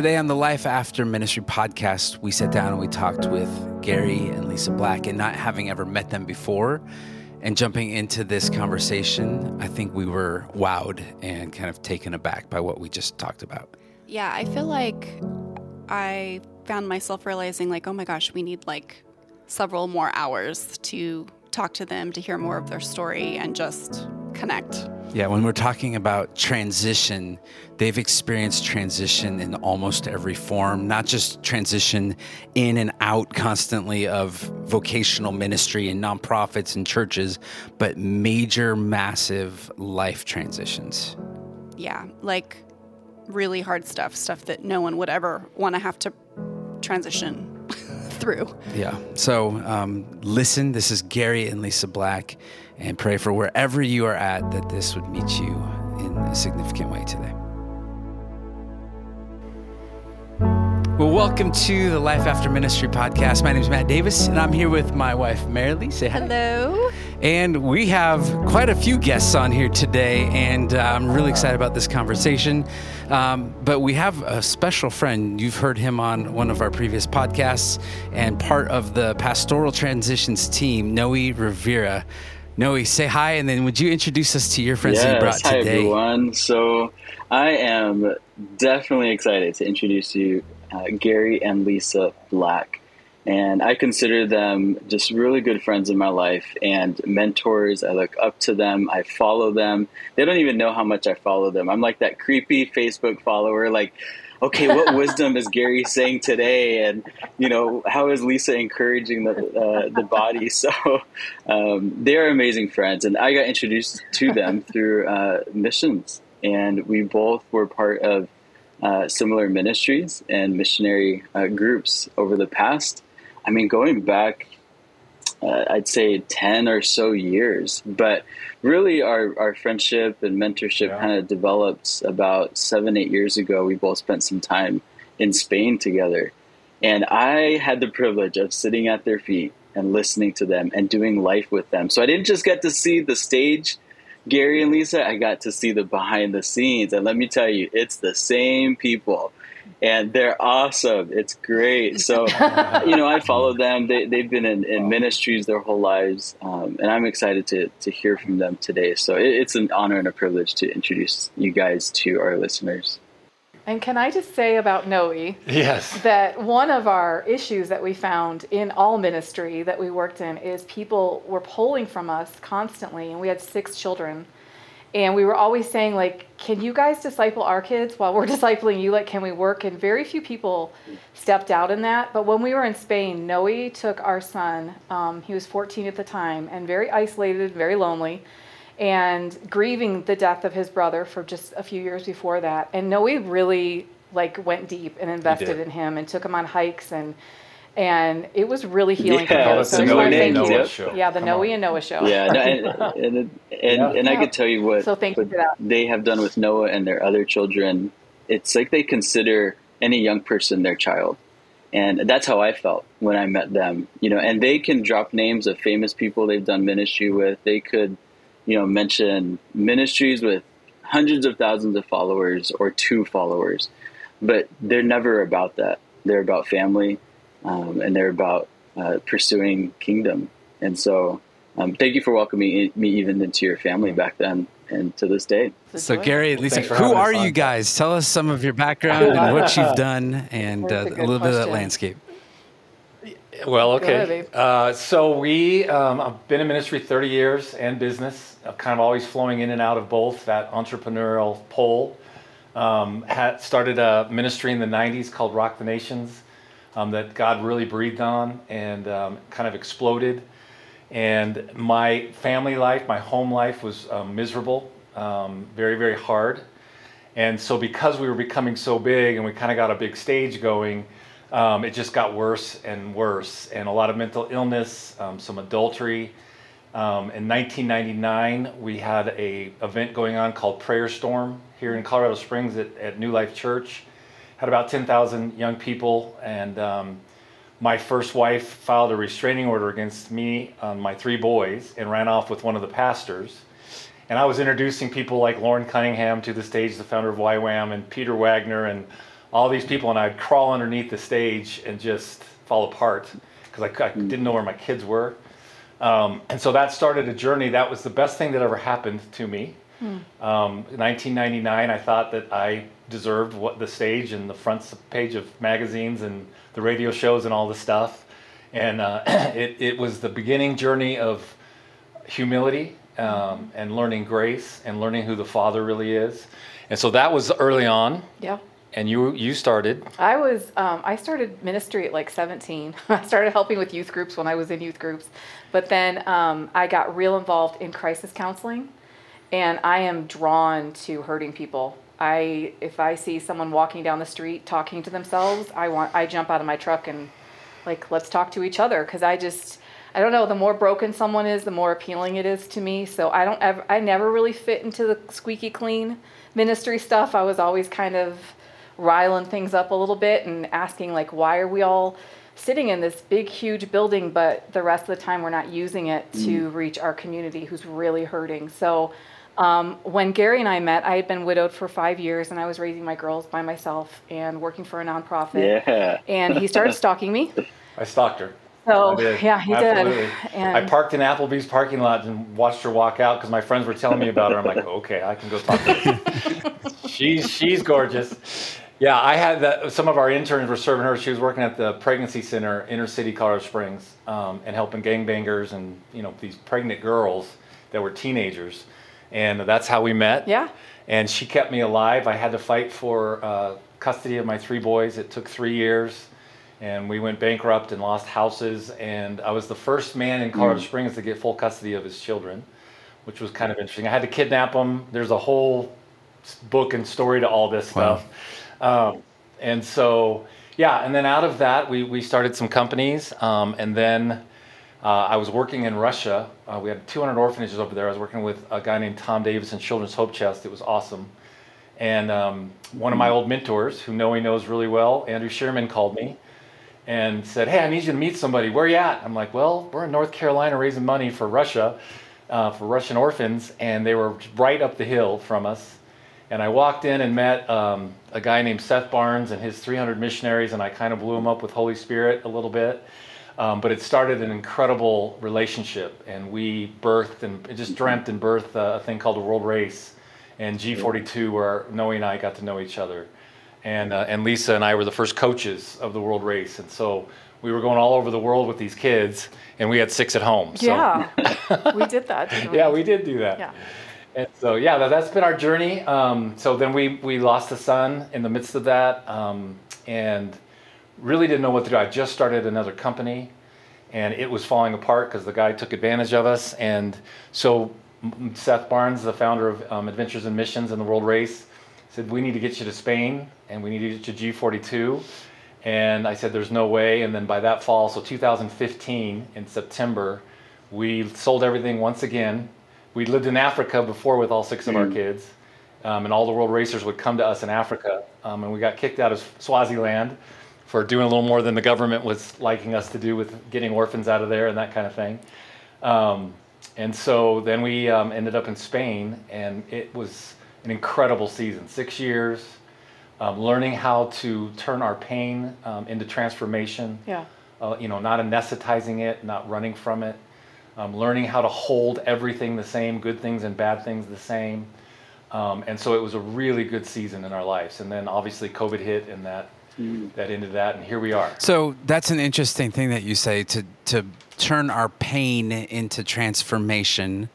Today on the Life After Ministry podcast, we sat down and we talked with Gary and Lisa Black, and not having ever met them before and jumping into this conversation, I think we were wowed and kind of taken aback by what we just talked about. Yeah, I feel like I found myself realizing, like, oh my gosh, we need like several more hours to talk to them, to hear more of their story, and just connect. Yeah, when we're talking about transition, they've experienced transition in almost every form, not just transition in and out constantly of vocational ministry and nonprofits and churches, but major, massive life transitions. Yeah, like really hard stuff, stuff that no one would ever want to have to transition through. Yeah. So um, listen, this is Gary and Lisa Black and pray for wherever you are at that this would meet you in a significant way today. Well, welcome to the Life After Ministry podcast. My name is Matt Davis, and I'm here with my wife, Marilee. Say hi. Hello. And we have quite a few guests on here today, and uh, I'm really excited about this conversation. Um, but we have a special friend. You've heard him on one of our previous podcasts, and part of the pastoral transitions team, Noe Rivera. Noe, say hi, and then would you introduce us to your friends yes, that you brought hi today? everyone. So I am definitely excited to introduce you uh, Gary and Lisa Black. And I consider them just really good friends in my life and mentors. I look up to them. I follow them. They don't even know how much I follow them. I'm like that creepy Facebook follower, like, okay, what wisdom is Gary saying today? And, you know, how is Lisa encouraging the, uh, the body? So um, they are amazing friends. And I got introduced to them through uh, missions. And we both were part of uh, similar ministries and missionary uh, groups over the past, I mean, going back, uh, I'd say 10 or so years. But really, our, our friendship and mentorship yeah. kind of developed about seven, eight years ago. We both spent some time in Spain together. And I had the privilege of sitting at their feet and listening to them and doing life with them. So I didn't just get to see the stage Gary and Lisa, I got to see the behind the scenes. And let me tell you, it's the same people. And they're awesome. It's great. So, you know, I follow them. They, they've been in, in ministries their whole lives. Um, and I'm excited to, to hear from them today. So it, it's an honor and a privilege to introduce you guys to our listeners. And can I just say about Noe? Yes. That one of our issues that we found in all ministry that we worked in is people were pulling from us constantly, and we had six children. And we were always saying, like, can you guys disciple our kids while we're discipling you? Like, can we work? And very few people stepped out in that. But when we were in Spain, Noe took our son, um, he was 14 at the time, and very isolated, very lonely and grieving the death of his brother for just a few years before that. And Noe really like went deep and invested in him and took him on hikes and and it was really healing yeah, for him. So Noe thank Noah you. show. Yeah, the Come Noe on. and Noah show. Yeah, no, and and, and, yeah. and I could tell you what, so thank what you for that. they have done with Noah and their other children. It's like they consider any young person their child. And that's how I felt when I met them, you know, and they can drop names of famous people they've done ministry with. They could you know, mention ministries with hundreds of thousands of followers or two followers, but they're never about that. They're about family, um, and they're about uh, pursuing kingdom. And so, um, thank you for welcoming me even into your family back then and to this day. So, Gary, Lisa, who are you guys? Tell us some of your background and what you've done, and uh, a, a, little question. bit of that landscape. Well, okay. Uh, so we, um, I've been in ministry 30 years and business, uh, kind of always flowing in and out of both that entrepreneurial pole. Um, had started a ministry in the 90s called Rock the Nations um, that God really breathed on and um, kind of exploded. And my family life, my home life was um, miserable, um, very, very hard. And so because we were becoming so big and we kind of got a big stage going, um, it just got worse and worse, and a lot of mental illness, um, some adultery. Um, in 1999, we had a event going on called Prayer Storm here in Colorado Springs at, at New Life Church. Had about 10,000 young people, and um, my first wife filed a restraining order against me on my three boys and ran off with one of the pastors. And I was introducing people like Loren Cunningham to the stage, the founder of YWAM, and Peter Wagner, and all these people, and I'd crawl underneath the stage and just fall apart because I, I, didn't know where my kids were. Um, and so that started a journey. That was the best thing that ever happened to me. Mm. Um, 1999, I thought that I deserved what the stage and the front page of magazines and the radio shows and all the stuff. And uh, it, it was the beginning journey of humility um, and learning grace and learning who the Father really is. And so that was early on. Yeah. And you you started. I was um, I started ministry at like 17. I started helping with youth groups when I was in youth groups, but then um, I got real involved in crisis counseling, and I am drawn to hurting people. I if I see someone walking down the street talking to themselves, I want I jump out of my truck and like let's talk to each other because I just I don't know. The more broken someone is, the more appealing it is to me. So I don't ever I never really fit into the squeaky clean ministry stuff. I was always kind of riling things up a little bit and asking like why are we all sitting in this big huge building but the rest of the time we're not using it to mm. reach our community who's really hurting so um, when gary and i met i had been widowed for five years and i was raising my girls by myself and working for a nonprofit yeah. and he started stalking me i stalked her so yeah, he Absolutely. did. And I parked in Applebee's parking lot and watched her walk out because my friends were telling me about her. I'm like, okay, I can go talk to her. she's she's gorgeous. Yeah, I had that. Some of our interns were serving her. She was working at the pregnancy center, inner city Colorado Springs, um, and helping gangbangers and you know these pregnant girls that were teenagers, and that's how we met. Yeah. And she kept me alive. I had to fight for uh, custody of my three boys. It took three years, and we went bankrupt and lost houses. And I was the first man in Colorado mm. Springs to get full custody of his children, which was kind of interesting. I had to kidnap them. There's a whole book and story to all this wow. stuff. Um, and so, yeah, and then out of that, we, we started some companies. Um, and then uh, I was working in Russia. Uh, we had 200 orphanages over there. I was working with a guy named Tom Davis in Children's Hope Chest. It was awesome. And um, one of my old mentors, who Noe knows really well, Andrew Sherman, called me and said, Hey, I need you to meet somebody. Where are you at? I'm like, Well, we're in North Carolina raising money for Russia, uh, for Russian orphans. And they were right up the hill from us. And I walked in and met um, a guy named Seth Barnes and his 300 missionaries, and I kind of blew him up with Holy Spirit a little bit. Um, but it started an incredible relationship, and we birthed and just dreamt and birthed a thing called the World Race and G42, where Noe and I got to know each other. And, uh, and Lisa and I were the first coaches of the World Race. And so we were going all over the world with these kids, and we had six at home. So. Yeah, we did that. We? Yeah, we did do that. Yeah. And so yeah, that, has been our journey. Um, so then we we lost a son in the midst of that, um, and really didn't know what to do. I just started another company, and it was falling apart because the guy took advantage of us. And so Seth Barnes, the founder of um, Adventures in Missions and the World Race, said we need to get you to Spain and we need to get you G42. And I said, there's no way. And then by that fall, so 2015 in September, we sold everything once again we lived in Africa before with all six of mm. our kids, um, and all the world racers would come to us in Africa, um, and we got kicked out of Swaziland for doing a little more than the government was liking us to do with getting orphans out of there and that kind of thing. Um, and so then we um, ended up in Spain, and it was an incredible season. Six years, um, learning how to turn our pain um, into transformation. Yeah. Uh, you know, not anesthetizing it, not running from it um, learning how to hold everything the same, good things and bad things the same. Um, and so it was a really good season in our lives. And then obviously COVID hit and that. Mm. that into that, and here we are. So that's an interesting thing that you say to to turn our pain into transformation.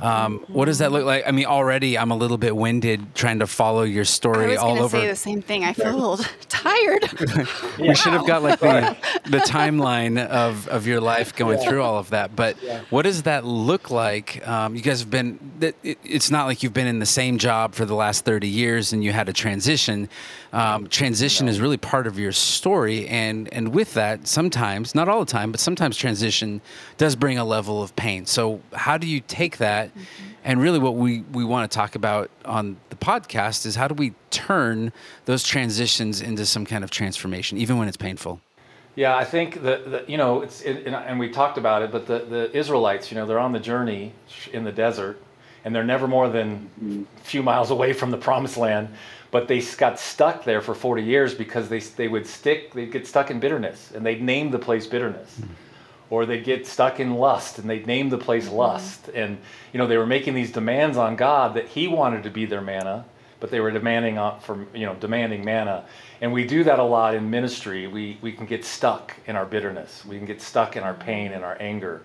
Um, what does that look like? I mean, already I'm a little bit winded trying to follow your story I was all over. Say the same thing. I feel tired. we wow. should have got like the, the timeline of, of your life going yeah. through all of that. But yeah. what does that look like? Um, you guys have been. It, it's not like you've been in the same job for the last 30 years and you had a transition. Um, transition no. is really part of your story, and and with that, sometimes, not all the time, but sometimes transition does bring a level of pain. So how do you take that? Mm-hmm. And really, what we, we want to talk about on the podcast is how do we turn those transitions into some kind of transformation, even when it's painful? Yeah, I think that, you know, it's, it, and we talked about it, but the, the Israelites, you know, they're on the journey in the desert and they're never more than a few miles away from the promised land. But they got stuck there for 40 years because they, they would stick, they'd get stuck in bitterness, and they'd name the place bitterness. Or they'd get stuck in lust, and they'd name the place mm-hmm. lust. And, you know, they were making these demands on God that He wanted to be their manna, but they were demanding for, you know, demanding manna. And we do that a lot in ministry. We, we can get stuck in our bitterness. We can get stuck in our pain and our anger.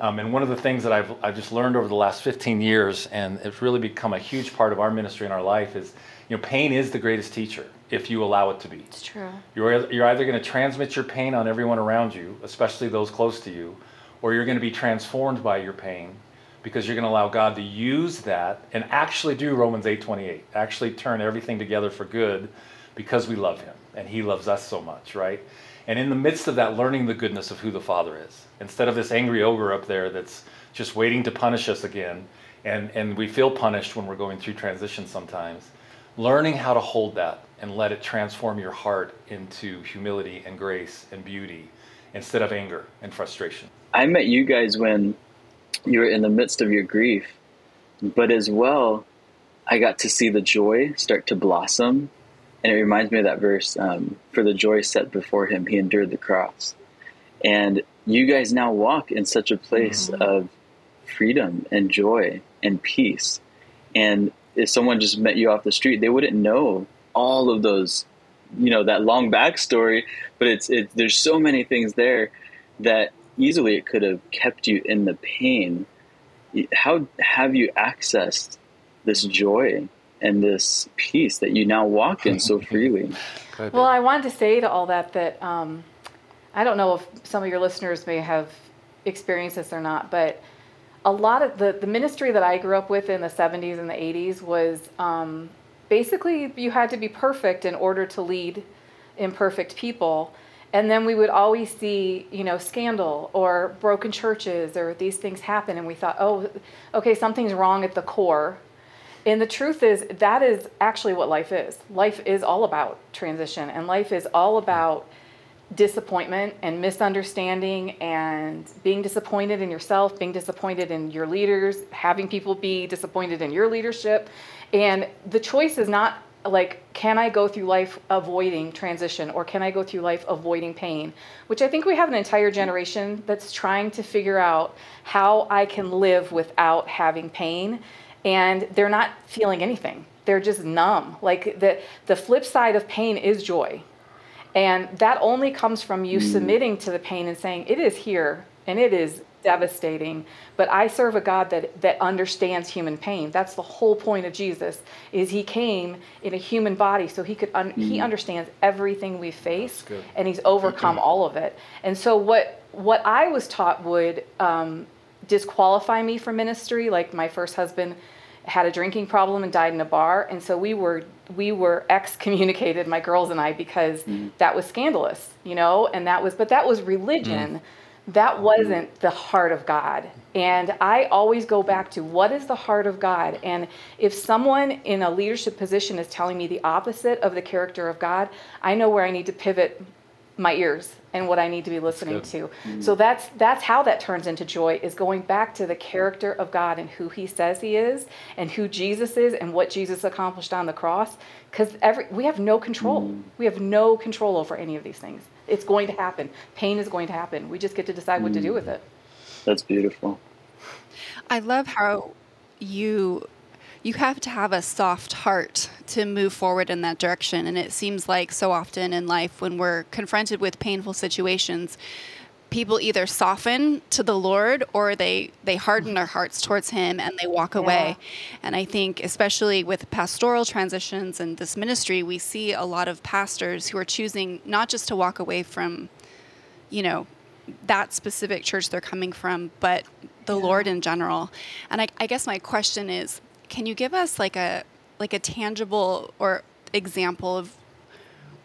Um, and one of the things that I've, I've just learned over the last 15 years, and it's really become a huge part of our ministry and our life, is you know, pain is the greatest teacher if you allow it to be. It's true. You're, you're either going to transmit your pain on everyone around you, especially those close to you, or you're going to be transformed by your pain because you're going to allow God to use that and actually do Romans 8:28. Actually turn everything together for good because we love him and he loves us so much, right? And in the midst of that, learning the goodness of who the Father is. Instead of this angry ogre up there that's just waiting to punish us again, and, and we feel punished when we're going through transition sometimes. Learning how to hold that and let it transform your heart into humility and grace and beauty instead of anger and frustration. I met you guys when you were in the midst of your grief, but as well, I got to see the joy start to blossom and it reminds me of that verse um, for the joy set before him he endured the cross and you guys now walk in such a place mm-hmm. of freedom and joy and peace and if someone just met you off the street they wouldn't know all of those you know that long backstory but it's it, there's so many things there that easily it could have kept you in the pain how have you accessed this joy and this peace that you now walk in so freely. Well, I wanted to say to all that that um, I don't know if some of your listeners may have experienced this or not, but a lot of the, the ministry that I grew up with in the 70s and the 80s was um, basically you had to be perfect in order to lead imperfect people. And then we would always see, you know, scandal or broken churches or these things happen. And we thought, oh, okay, something's wrong at the core and the truth is, that is actually what life is. Life is all about transition, and life is all about disappointment and misunderstanding and being disappointed in yourself, being disappointed in your leaders, having people be disappointed in your leadership. And the choice is not like, can I go through life avoiding transition or can I go through life avoiding pain? Which I think we have an entire generation that's trying to figure out how I can live without having pain and they're not feeling anything. They're just numb. Like the the flip side of pain is joy. And that only comes from you mm. submitting to the pain and saying, It is here and it is devastating but i serve a god that that understands human pain that's the whole point of jesus is he came in a human body so he could un- mm. he understands everything we face and he's overcome all of it and so what what i was taught would um, disqualify me from ministry. Like my first husband had a drinking problem and died in a bar, and so we were we were excommunicated, my girls and I, because mm. that was scandalous, you know. And that was, but that was religion. Mm. That wasn't the heart of God. And I always go back to what is the heart of God? And if someone in a leadership position is telling me the opposite of the character of God, I know where I need to pivot my ears and what I need to be listening to. Mm-hmm. So that's that's how that turns into joy is going back to the character of God and who he says he is and who Jesus is and what Jesus accomplished on the cross cuz every we have no control. Mm-hmm. We have no control over any of these things. It's going to happen. Pain is going to happen. We just get to decide what to do with mm. it. That's beautiful. I love how you you have to have a soft heart to move forward in that direction. And it seems like so often in life, when we're confronted with painful situations, people either soften to the Lord or they they harden their hearts towards Him and they walk away. And I think, especially with pastoral transitions and this ministry, we see a lot of pastors who are choosing not just to walk away from, you know, that specific church they're coming from, but the yeah. Lord in general. And I, I guess my question is can you give us like a like a tangible or example of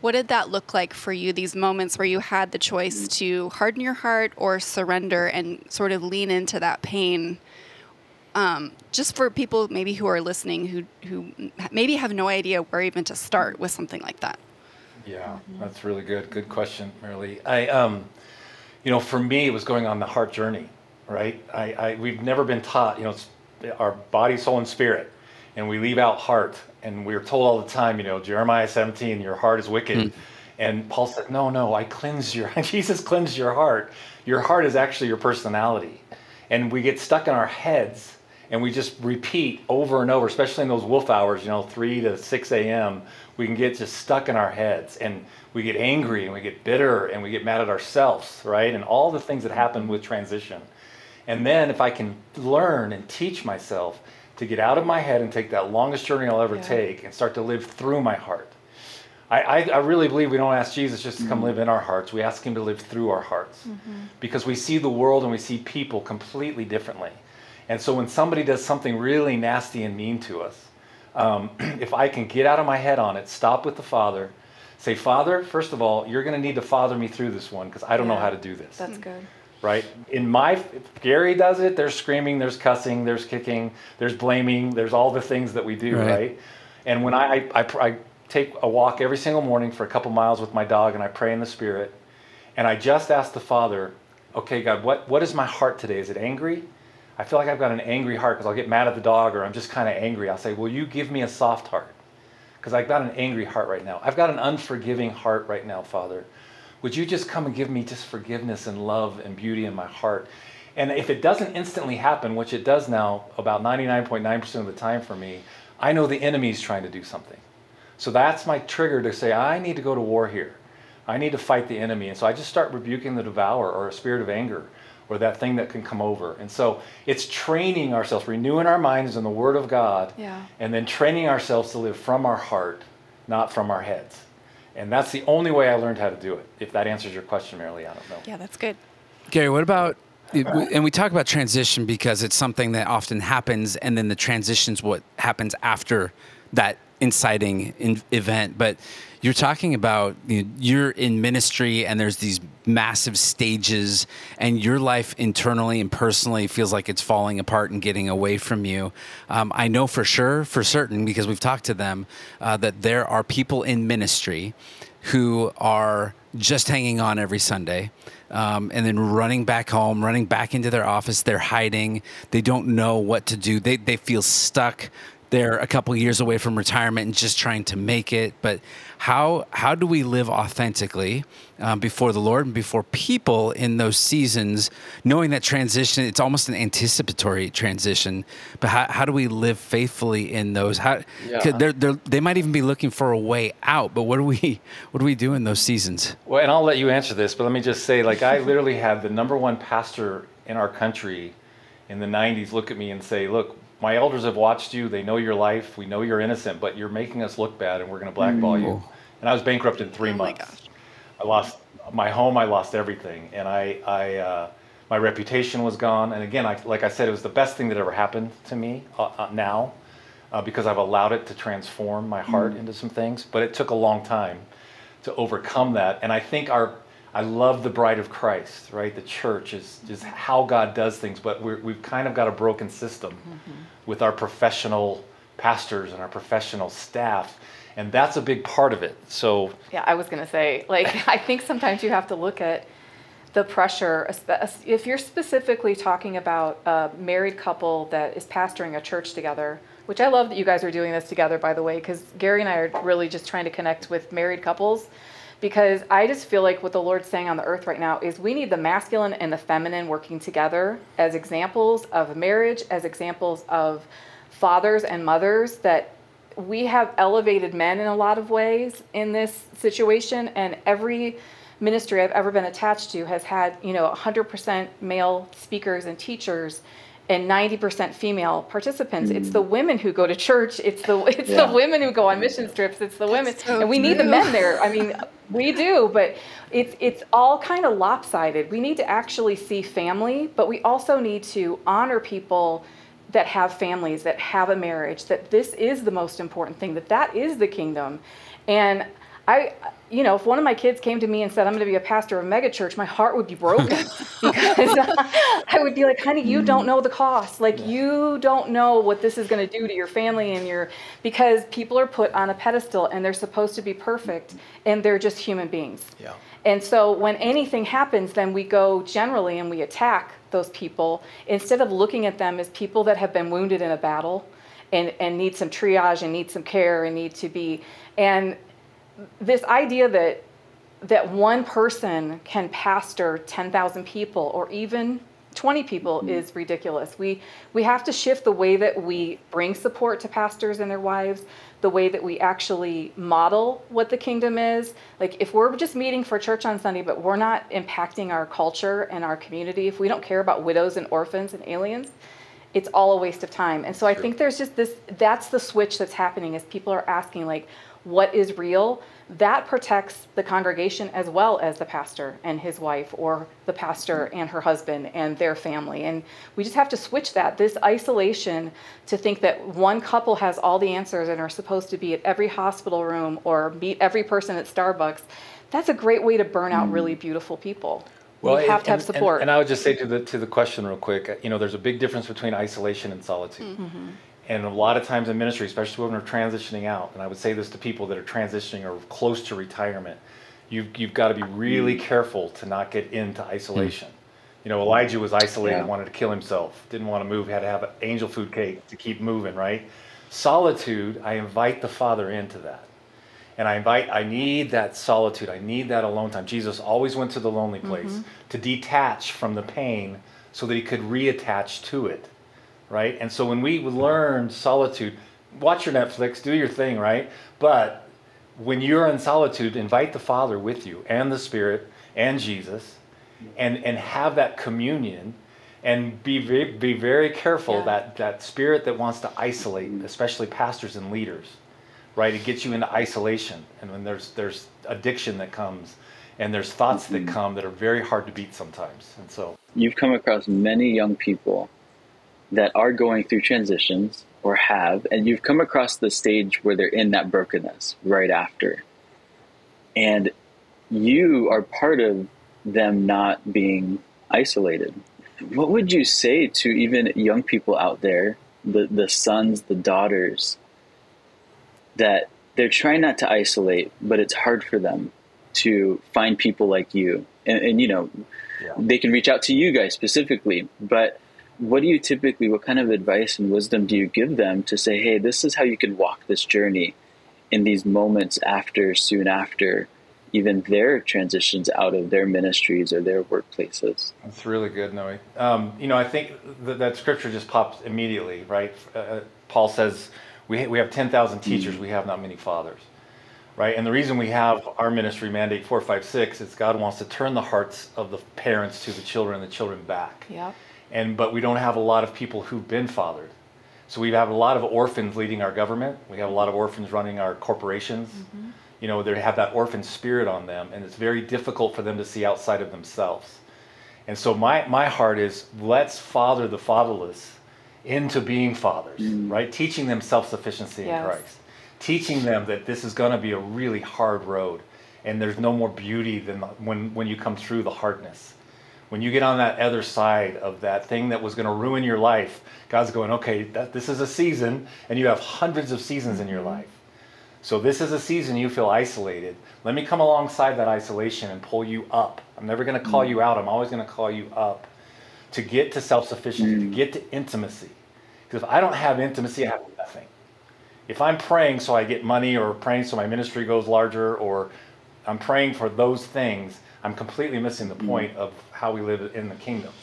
what did that look like for you these moments where you had the choice to harden your heart or surrender and sort of lean into that pain? Um, just for people maybe who are listening who who maybe have no idea where even to start with something like that. Yeah that's really good. Good question Marilee. i um, you know for me it was going on the heart journey right? I, I we've never been taught you know our body, soul, and spirit, and we leave out heart. And we're told all the time, you know, Jeremiah 17, your heart is wicked. Mm. And Paul said, No, no, I cleanse your Jesus cleansed your heart. Your heart is actually your personality. And we get stuck in our heads and we just repeat over and over, especially in those wolf hours, you know, 3 to 6 a.m., we can get just stuck in our heads and we get angry and we get bitter and we get mad at ourselves, right? And all the things that happen with transition. And then if I can learn and teach myself to get out of my head and take that longest journey I'll ever yeah. take and start to live through my heart. I, I, I, really believe we don't ask Jesus just to come mm-hmm. live in our hearts. We ask him to live through our hearts mm-hmm. because we see the world and we see people completely differently. And so when somebody does something really nasty and mean to us, um, if I can get out of my head on it, stop with the Father, say, Father, first of all, you're going to need to father me through this one because I don't yeah, know how to do this. That's good. Right? In my, if Gary does it, there's screaming, there's cussing, there's kicking, there's blaming, there's all the things that we do, right? right? And when I, I, I, I take a walk every single morning for a couple miles with my dog and I pray in the Spirit, and I just ask the Father, okay, God, what, what is my heart today? Is it angry? I feel like I've got an angry heart because I'll get mad at the dog or I'm just kind of angry. I'll say, Will you give me a soft heart? Because I've got an angry heart right now. I've got an unforgiving heart right now, Father. Would you just come and give me just forgiveness and love and beauty in my heart? And if it doesn't instantly happen, which it does now about 99.9% of the time for me, I know the enemy's trying to do something. So that's my trigger to say, I need to go to war here. I need to fight the enemy. And so I just start rebuking the devourer or a spirit of anger or that thing that can come over. And so it's training ourselves, renewing our minds in the Word of God, yeah. and then training ourselves to live from our heart, not from our heads. And that's the only way I learned how to do it. If that answers your question, Marilee, I don't know. Yeah, that's good. Gary, what about and we talk about transition because it's something that often happens and then the transition's what happens after that inciting in event but you're talking about you know, you're in ministry and there's these massive stages and your life internally and personally feels like it's falling apart and getting away from you. Um, i know for sure for certain because we've talked to them uh, that there are people in ministry who are just hanging on every sunday um, and then running back home running back into their office. They're hiding. They don't know what to do. They, they feel stuck they're a couple years away from retirement and just trying to make it. But how how do we live authentically um, before the Lord and before people in those seasons, knowing that transition? It's almost an anticipatory transition. But how, how do we live faithfully in those? How yeah. they're, they're, they might even be looking for a way out. But what do we what do we do in those seasons? Well, and I'll let you answer this. But let me just say, like I literally had the number one pastor in our country in the 90s look at me and say, "Look." My elders have watched you. They know your life. We know you're innocent, but you're making us look bad, and we're going to blackball mm. you. And I was bankrupt in three oh months. I lost my home. I lost everything, and I, I, uh, my reputation was gone. And again, I, like I said, it was the best thing that ever happened to me uh, uh, now, uh, because I've allowed it to transform my heart mm. into some things. But it took a long time to overcome that. And I think our I love the bride of Christ, right? The church is just how God does things, but we have kind of got a broken system mm-hmm. with our professional pastors and our professional staff. And that's a big part of it. So, yeah, I was going to say, like, I think sometimes you have to look at the pressure. If you're specifically talking about a married couple that is pastoring a church together, which I love that you guys are doing this together, by the way, because Gary and I are really just trying to connect with married couples because I just feel like what the Lord's saying on the earth right now is we need the masculine and the feminine working together as examples of marriage, as examples of fathers and mothers that we have elevated men in a lot of ways in this situation and every ministry I've ever been attached to has had, you know, 100% male speakers and teachers and 90% female participants. Mm. It's the women who go to church. It's the it's yeah. the women who go on mission trips. It's the women, so and we true. need the men there. I mean, we do, but it's it's all kind of lopsided. We need to actually see family, but we also need to honor people that have families, that have a marriage. That this is the most important thing. That that is the kingdom, and I you know, if one of my kids came to me and said, I'm going to be a pastor of a megachurch, my heart would be broken because I would be like, honey, you don't mm-hmm. know the cost. Like, you don't know what this is going to do to your family and your, because people are put on a pedestal and they're supposed to be perfect and they're just human beings. Yeah. And so when anything happens, then we go generally and we attack those people instead of looking at them as people that have been wounded in a battle and, and need some triage and need some care and need to be. And this idea that that one person can pastor 10,000 people or even 20 people mm-hmm. is ridiculous. We we have to shift the way that we bring support to pastors and their wives, the way that we actually model what the kingdom is. Like if we're just meeting for church on Sunday but we're not impacting our culture and our community, if we don't care about widows and orphans and aliens, it's all a waste of time. And so I think there's just this that's the switch that's happening as people are asking like what is real that protects the congregation as well as the pastor and his wife or the pastor and her husband and their family and we just have to switch that this isolation to think that one couple has all the answers and are supposed to be at every hospital room or meet every person at starbucks that's a great way to burn out really mm. beautiful people well, we have and, to have support. And, and, I would just say to the to the question real quick, you know, there's a big difference between isolation and solitude. Mm-hmm. And a lot of times in ministry, especially when we're transitioning out, and I would say this to people that are transitioning or close to retirement, you've, you've got to be really mm. careful to not get into isolation. Mm. You know, Elijah was isolated, yeah. wanted to kill himself, didn't want to move, had to have an angel food cake to keep moving, right? Solitude, I invite the Father into that. And I invite, I need that solitude. I need that alone time. Jesus always went to the lonely place mm-hmm. to detach from the pain so that he could reattach to it right? And so when we learn solitude, watch your Netflix, do your thing, right? But when you're in solitude, invite the Father with you and the Spirit and Jesus and, and have that communion and be very, be very careful yeah. that that spirit that wants to isolate, especially pastors and leaders, right? It gets you into isolation. And when there's there's addiction that comes and there's thoughts mm-hmm. that come that are very hard to beat sometimes. And so you've come across many young people that are going through transitions or have, and you've come across the stage where they're in that brokenness right after. And you are part of them not being isolated. What would you say to even young people out there, the, the sons, the daughters, that they're trying not to isolate, but it's hard for them to find people like you? And, and you know, yeah. they can reach out to you guys specifically, but what do you typically what kind of advice and wisdom do you give them to say hey this is how you can walk this journey in these moments after soon after even their transitions out of their ministries or their workplaces that's really good noe. Um, you know i think that, that scripture just pops immediately right? Uh, paul says we, we have 10000 teachers mm-hmm. we have not many fathers. Right? And the reason we have our ministry mandate 456 is god wants to turn the hearts of the parents to the children and the children back. Yeah and but we don't have a lot of people who've been fathered. So we have a lot of orphans leading our government. We have a lot of orphans running our corporations. Mm-hmm. You know, they have that orphan spirit on them, and it's very difficult for them to see outside of themselves. And so my my heart is let's father the fatherless into being fathers, mm. right? Teaching them self-sufficiency yes. in Christ. Teaching them that this is going to be a really hard road and there's no more beauty than when when you come through the hardness when you get on that other side of that thing that was going to ruin your life, God's going, okay, that, this is a season, and you have hundreds of seasons in your life. So this is a season you feel isolated. Let me come alongside that isolation and pull you up. I'm never going to call mm. you out. I'm always going to call you up to get to self-sufficiency, mm. to get to intimacy. Because if I don't have intimacy, I have nothing. If I'm praying so I get money or praying so my ministry goes larger or I'm praying for those things, I'm completely missing the mm. point of how we live in the kingdom.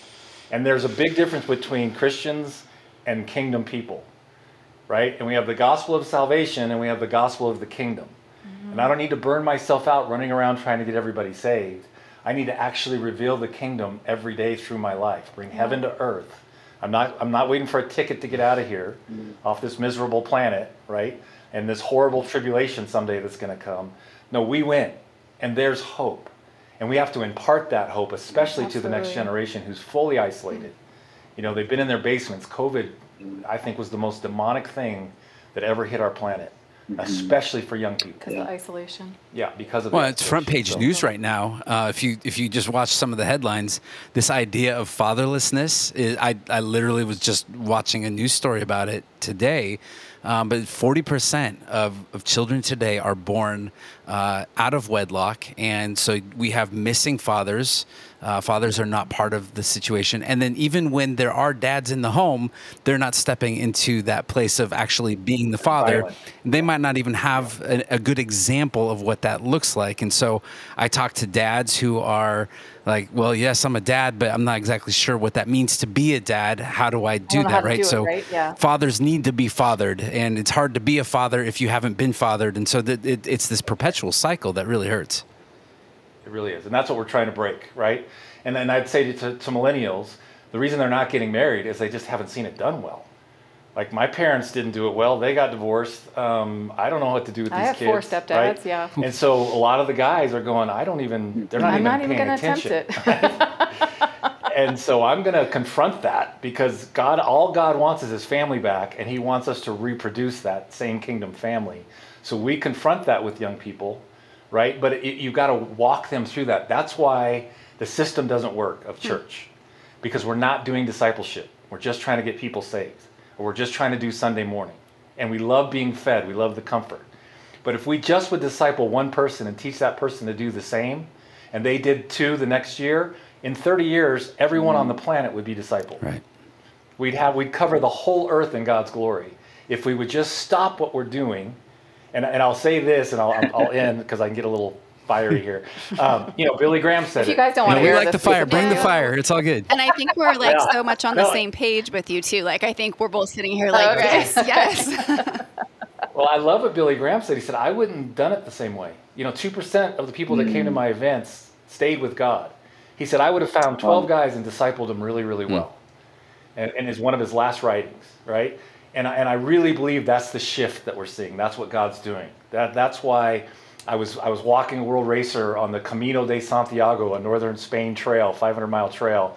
And there's a big difference between Christians and kingdom people, right? And we have the gospel of salvation and we have the gospel of the kingdom. Mm-hmm. And I don't need to burn myself out running around trying to get everybody saved. I need to actually reveal the kingdom every day through my life, bring heaven to earth. I'm not, I'm not waiting for a ticket to get out of here mm-hmm. off this miserable planet, right? And this horrible tribulation someday that's going to come. No, we win. And there's hope. And we have to impart that hope, especially Absolutely. to the next generation who's fully isolated. You know, they've been in their basements. COVID, I think, was the most demonic thing that ever hit our planet. mm-hmm. especially for young people. Because yeah. of isolation. Yeah, because of well, it's front page so. news right now. Uh, if you if you just watch some of the headlines, this idea of fatherlessness, is, I I literally was just watching a news story about it today. Um, but 40% of, of children today are born uh, out of wedlock. And so we have missing fathers. Uh, fathers are not part of the situation. And then even when there are dads in the home, they're not stepping into that place of actually being the father. Violent. They might not even have a, a good example of what that looks like. And so I talk to dads who are like, well, yes, I'm a dad, but I'm not exactly sure what that means to be a dad. How do I do I that, right? Do so, it, right? Yeah. fathers need to be fathered, and it's hard to be a father if you haven't been fathered, and so that it, it's this perpetual cycle that really hurts. It really is, and that's what we're trying to break, right? And then I'd say to, to millennials, the reason they're not getting married is they just haven't seen it done well. Like my parents didn't do it well; they got divorced. Um, I don't know what to do with these kids. I have kids. four stepdads, right? yeah. And so a lot of the guys are going, I don't even. They're not I'm even not even going to attention. attempt it. and so I'm going to confront that because God, all God wants is His family back, and He wants us to reproduce that same kingdom family. So we confront that with young people, right? But it, you've got to walk them through that. That's why the system doesn't work of hmm. church, because we're not doing discipleship. We're just trying to get people saved or we're just trying to do Sunday morning. And we love being fed, we love the comfort. But if we just would disciple one person and teach that person to do the same, and they did two the next year, in 30 years, everyone on the planet would be discipled. Right. We'd have we'd cover the whole earth in God's glory if we would just stop what we're doing. And, and I'll say this, and I'll, I'll end because I can get a little fiery here. Um, you know, Billy Graham said if you guys don't want to we like the fire. Bring the fire. It's all good. And I think we're like yeah. so much on the same page with you too. Like I think we're both sitting here like okay. yes, yes. well, I love what Billy Graham said. He said I wouldn't have done it the same way. You know, two percent of the people that mm. came to mm. my events stayed with God. He said I would have found twelve guys and discipled them really, really mm. well. And, and is one of his last writings, right? And I, and I really believe that's the shift that we're seeing. That's what God's doing. That that's why I was I was walking a world racer on the Camino de Santiago, a northern Spain trail, 500 mile trail,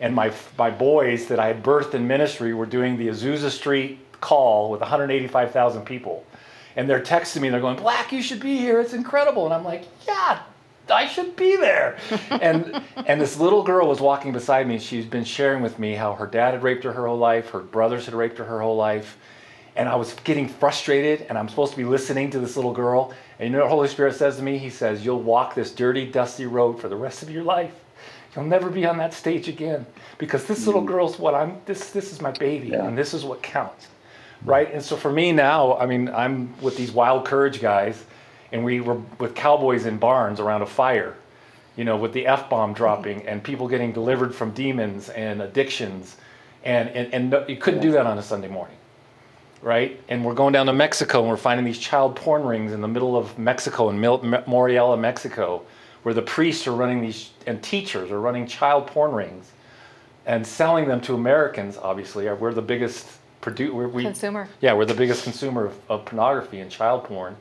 and my my boys that I had birthed in ministry were doing the Azusa Street call with 185,000 people, and they're texting me. They're going, "Black, you should be here. It's incredible." And I'm like, "Yeah." I should be there. and and this little girl was walking beside me. She's been sharing with me how her dad had raped her her whole life, her brothers had raped her her whole life, and I was getting frustrated. And I'm supposed to be listening to this little girl, and you know what Holy Spirit says to me? He says, You'll walk this dirty, dusty road for the rest of your life. You'll never be on that stage again. Because this little mm. girl's what I'm this this is my baby yeah. and this is what counts. Right? And so for me now, I mean, I'm with these wild courage guys, and we were with cowboys in barns around a fire, you know, with the F bomb dropping and people getting delivered from demons and addictions. And, and, and you couldn't do that on a Sunday morning right? And we're going down to Mexico and we're finding these child porn rings in the middle of Mexico, in Morelia, Mexico, where the priests are running these, and teachers are running child porn rings and selling them to Americans, obviously. We're the biggest producer. We, consumer. Yeah, we're the biggest consumer of, of pornography and child porn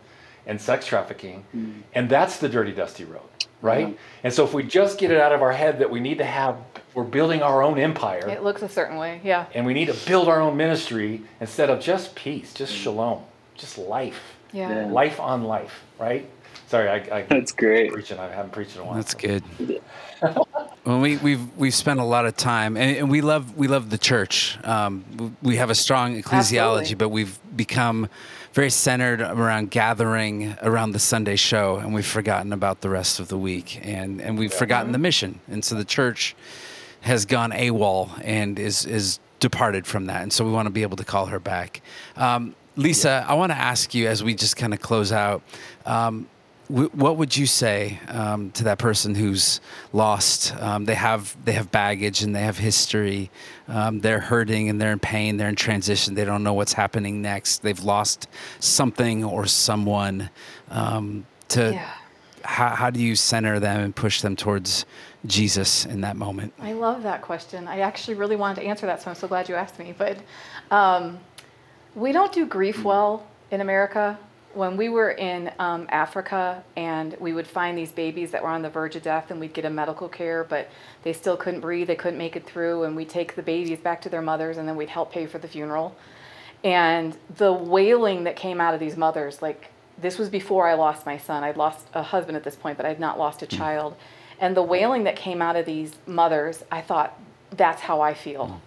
and sex trafficking. Mm. And that's the dirty, dusty road, right? Yeah. And so if we just get it out of our head that we need to have we're building our own empire. It looks a certain way, yeah. And we need to build our own ministry instead of just peace, just mm. shalom, just life. Yeah. yeah. Life on life, right? Sorry, I, I that's great. Preaching, I haven't preached in a while. That's good. well, we, we've we've spent a lot of time, and, and we love we love the church. Um, we have a strong ecclesiology, Absolutely. but we've become very centered around gathering around the Sunday show, and we've forgotten about the rest of the week, and and we've forgotten the mission. And so the church has gone AWOL and is is departed from that, and so we want to be able to call her back. Um, Lisa, yeah. I want to ask you as we just kind of close out. Um, what would you say um, to that person who's lost? Um, they have they have baggage and they have history. Um, they're hurting and they're in pain. They're in transition. They don't know what's happening next. They've lost something or someone. Um, to yeah. how, how do you center them and push them towards Jesus in that moment? I love that question. I actually really wanted to answer that, so I'm so glad you asked me. But um, we don't do grief well in America. When we were in um, Africa and we would find these babies that were on the verge of death and we'd get a medical care, but they still couldn't breathe, they couldn't make it through, and we'd take the babies back to their mothers and then we'd help pay for the funeral. And the wailing that came out of these mothers, like this was before I lost my son. I'd lost a husband at this point, but I'd not lost a mm. child. And the wailing that came out of these mothers, I thought, that's how I feel. Mm.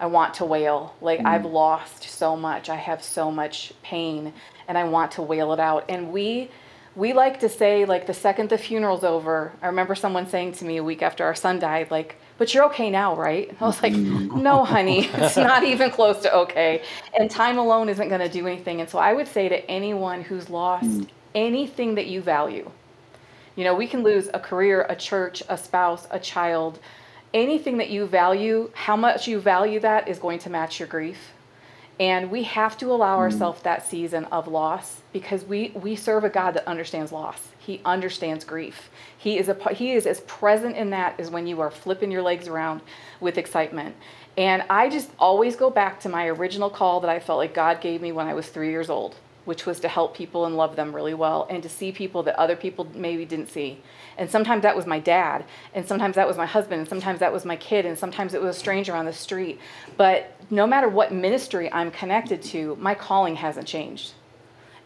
I want to wail. Like mm. I've lost so much. I have so much pain and I want to wail it out. And we we like to say like the second the funeral's over. I remember someone saying to me a week after our son died like but you're okay now, right? I was like, no, honey, it's not even close to okay. And time alone isn't going to do anything. And so I would say to anyone who's lost mm. anything that you value, you know, we can lose a career, a church, a spouse, a child, anything that you value, how much you value that is going to match your grief. And we have to allow mm. ourselves that season of loss because we, we serve a God that understands loss. He understands grief. He is, a, he is as present in that as when you are flipping your legs around with excitement. And I just always go back to my original call that I felt like God gave me when I was three years old, which was to help people and love them really well and to see people that other people maybe didn't see. And sometimes that was my dad, and sometimes that was my husband, and sometimes that was my kid, and sometimes it was a stranger on the street. But no matter what ministry I'm connected to, my calling hasn't changed.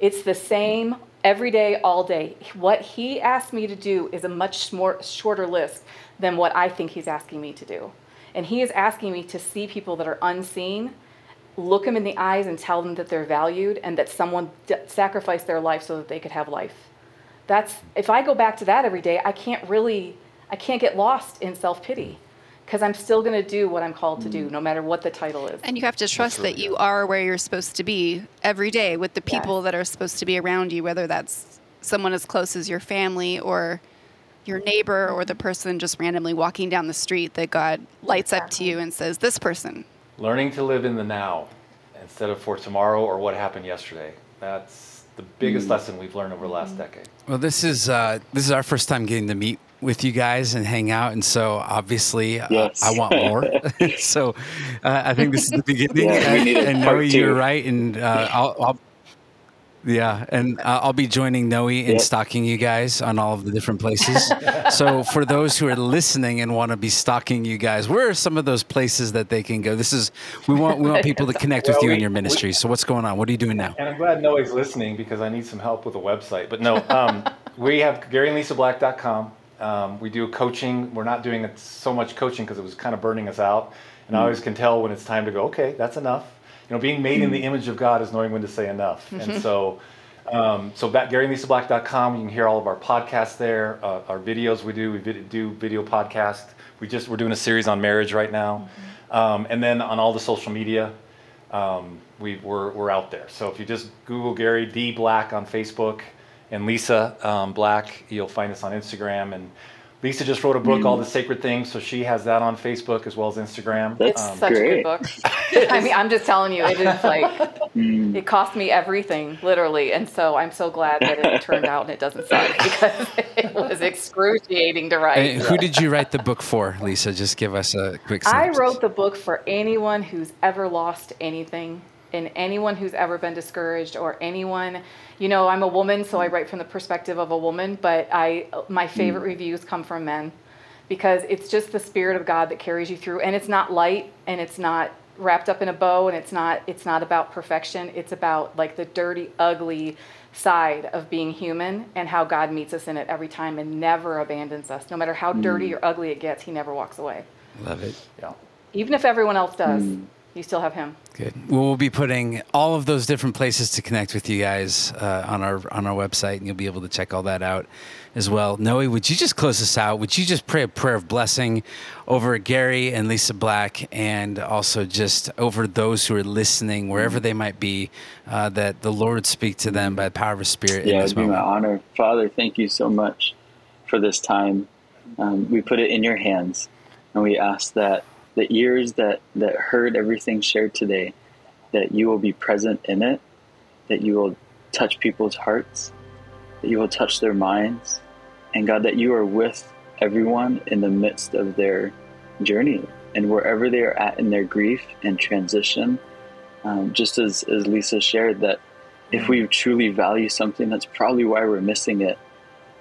It's the same every day, all day. What he asked me to do is a much more shorter list than what I think he's asking me to do. And he is asking me to see people that are unseen, look them in the eyes and tell them that they're valued and that someone d- sacrificed their life so that they could have life. That's if I go back to that every day, I can't really I can't get lost in self-pity because I'm still going to do what I'm called to do, mm. no matter what the title is. And you have to trust really that you are where you're supposed to be every day with the people yes. that are supposed to be around you, whether that's someone as close as your family or your neighbor or the person just randomly walking down the street that God lights exactly. up to you and says, This person. Learning to live in the now instead of for tomorrow or what happened yesterday. That's the biggest mm. lesson we've learned over the last decade. Well, this is uh, this is our first time getting to meet with you guys and hang out. And so obviously, uh, yes. uh, I want more. so uh, I think this is the beginning. Yeah, and, and Noe, you're right. And uh, I'll, I'll, yeah, and uh, I'll be joining Noe in stalking you guys on all of the different places. so for those who are listening and want to be stalking you guys, where are some of those places that they can go? This is we want we want people to connect well, with you we, in your ministry. We, so what's going on? What are you doing now? And I'm glad Noe's listening because I need some help with a website. But no, um, we have GaryandLisaBlack.com. Um, we do coaching. We're not doing so much coaching because it was kind of burning us out. And mm. I always can tell when it's time to go, okay, that's enough. You know, being made in the image of God is knowing when to say enough. Mm-hmm. And so, um, so at GaryandLisaBlack.com, you can hear all of our podcasts there, uh, our videos we do. We vid- do video podcast. We just, we're doing a series on marriage right now. Mm-hmm. Um, and then on all the social media, um, we, we're, we're out there. So if you just Google Gary D. Black on Facebook, and Lisa um, Black. You'll find us on Instagram. And Lisa just wrote a book, mm. All the Sacred Things, so she has that on Facebook as well as Instagram. It's um, such great. a good book. I mean, I'm just telling you, it is like mm. it cost me everything, literally, and so I'm so glad that it turned out and it doesn't suck because it was excruciating to write. And who did you write the book for, Lisa? Just give us a quick. Synopsis. I wrote the book for anyone who's ever lost anything, and anyone who's ever been discouraged, or anyone you know, I'm a woman, so I write from the perspective of a woman, but I my favorite mm. reviews come from men because it's just the spirit of God that carries you through and it's not light and it's not wrapped up in a bow and it's not it's not about perfection. It's about like the dirty, ugly side of being human and how God meets us in it every time and never abandons us. No matter how mm. dirty or ugly it gets, he never walks away. Love it. Yeah. Even if everyone else does. Mm you still have him. Good. Well, we'll be putting all of those different places to connect with you guys uh, on our on our website, and you'll be able to check all that out as well. Noe, would you just close us out? Would you just pray a prayer of blessing over Gary and Lisa Black, and also just over those who are listening, wherever they might be, uh, that the Lord would speak to them by the power of His Spirit. Yeah, it'd be my honor, Father. Thank you so much for this time. Um, we put it in your hands, and we ask that the ears that, that heard everything shared today, that you will be present in it, that you will touch people's hearts, that you will touch their minds, and God, that you are with everyone in the midst of their journey and wherever they are at in their grief and transition. Um, just as, as Lisa shared, that if we truly value something, that's probably why we're missing it.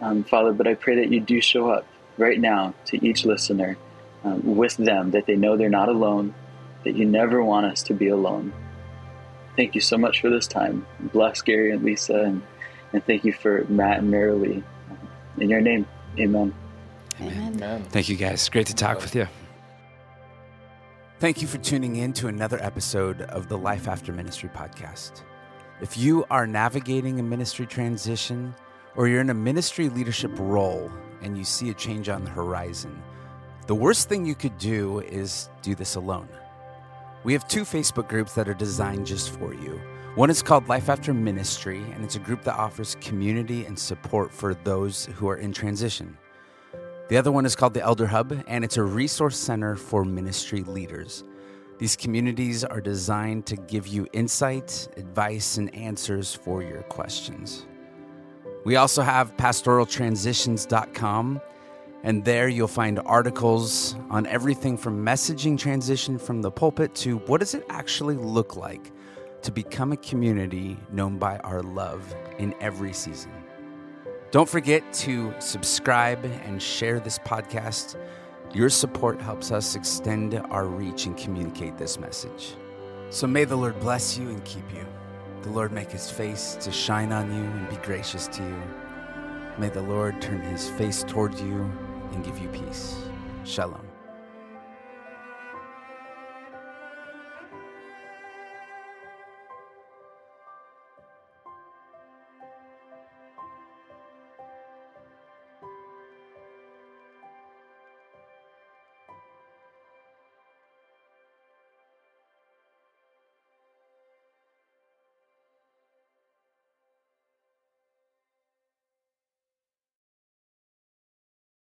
Um, Father, but I pray that you do show up right now to each listener um, with them, that they know they're not alone, that you never want us to be alone. thank you so much for this time. Bless Gary and Lisa, and, and thank you for Matt and Marilee. In your name, amen. Amen. amen. Thank you, guys. Great to talk with you. Thank you for tuning in to another episode of the Life After Ministry podcast. If you are navigating a ministry transition or you're in a ministry leadership role and you see a change on the horizon, the worst thing you could do is do this alone. We have two Facebook groups that are designed just for you. One is called Life After Ministry, and it's a group that offers community and support for those who are in transition. The other one is called the Elder Hub, and it's a resource center for ministry leaders. These communities are designed to give you insight, advice, and answers for your questions. We also have pastoraltransitions.com and there you'll find articles on everything from messaging transition from the pulpit to what does it actually look like to become a community known by our love in every season. Don't forget to subscribe and share this podcast. Your support helps us extend our reach and communicate this message. So may the Lord bless you and keep you. The Lord make his face to shine on you and be gracious to you. May the Lord turn his face toward you and give you peace. Shalom.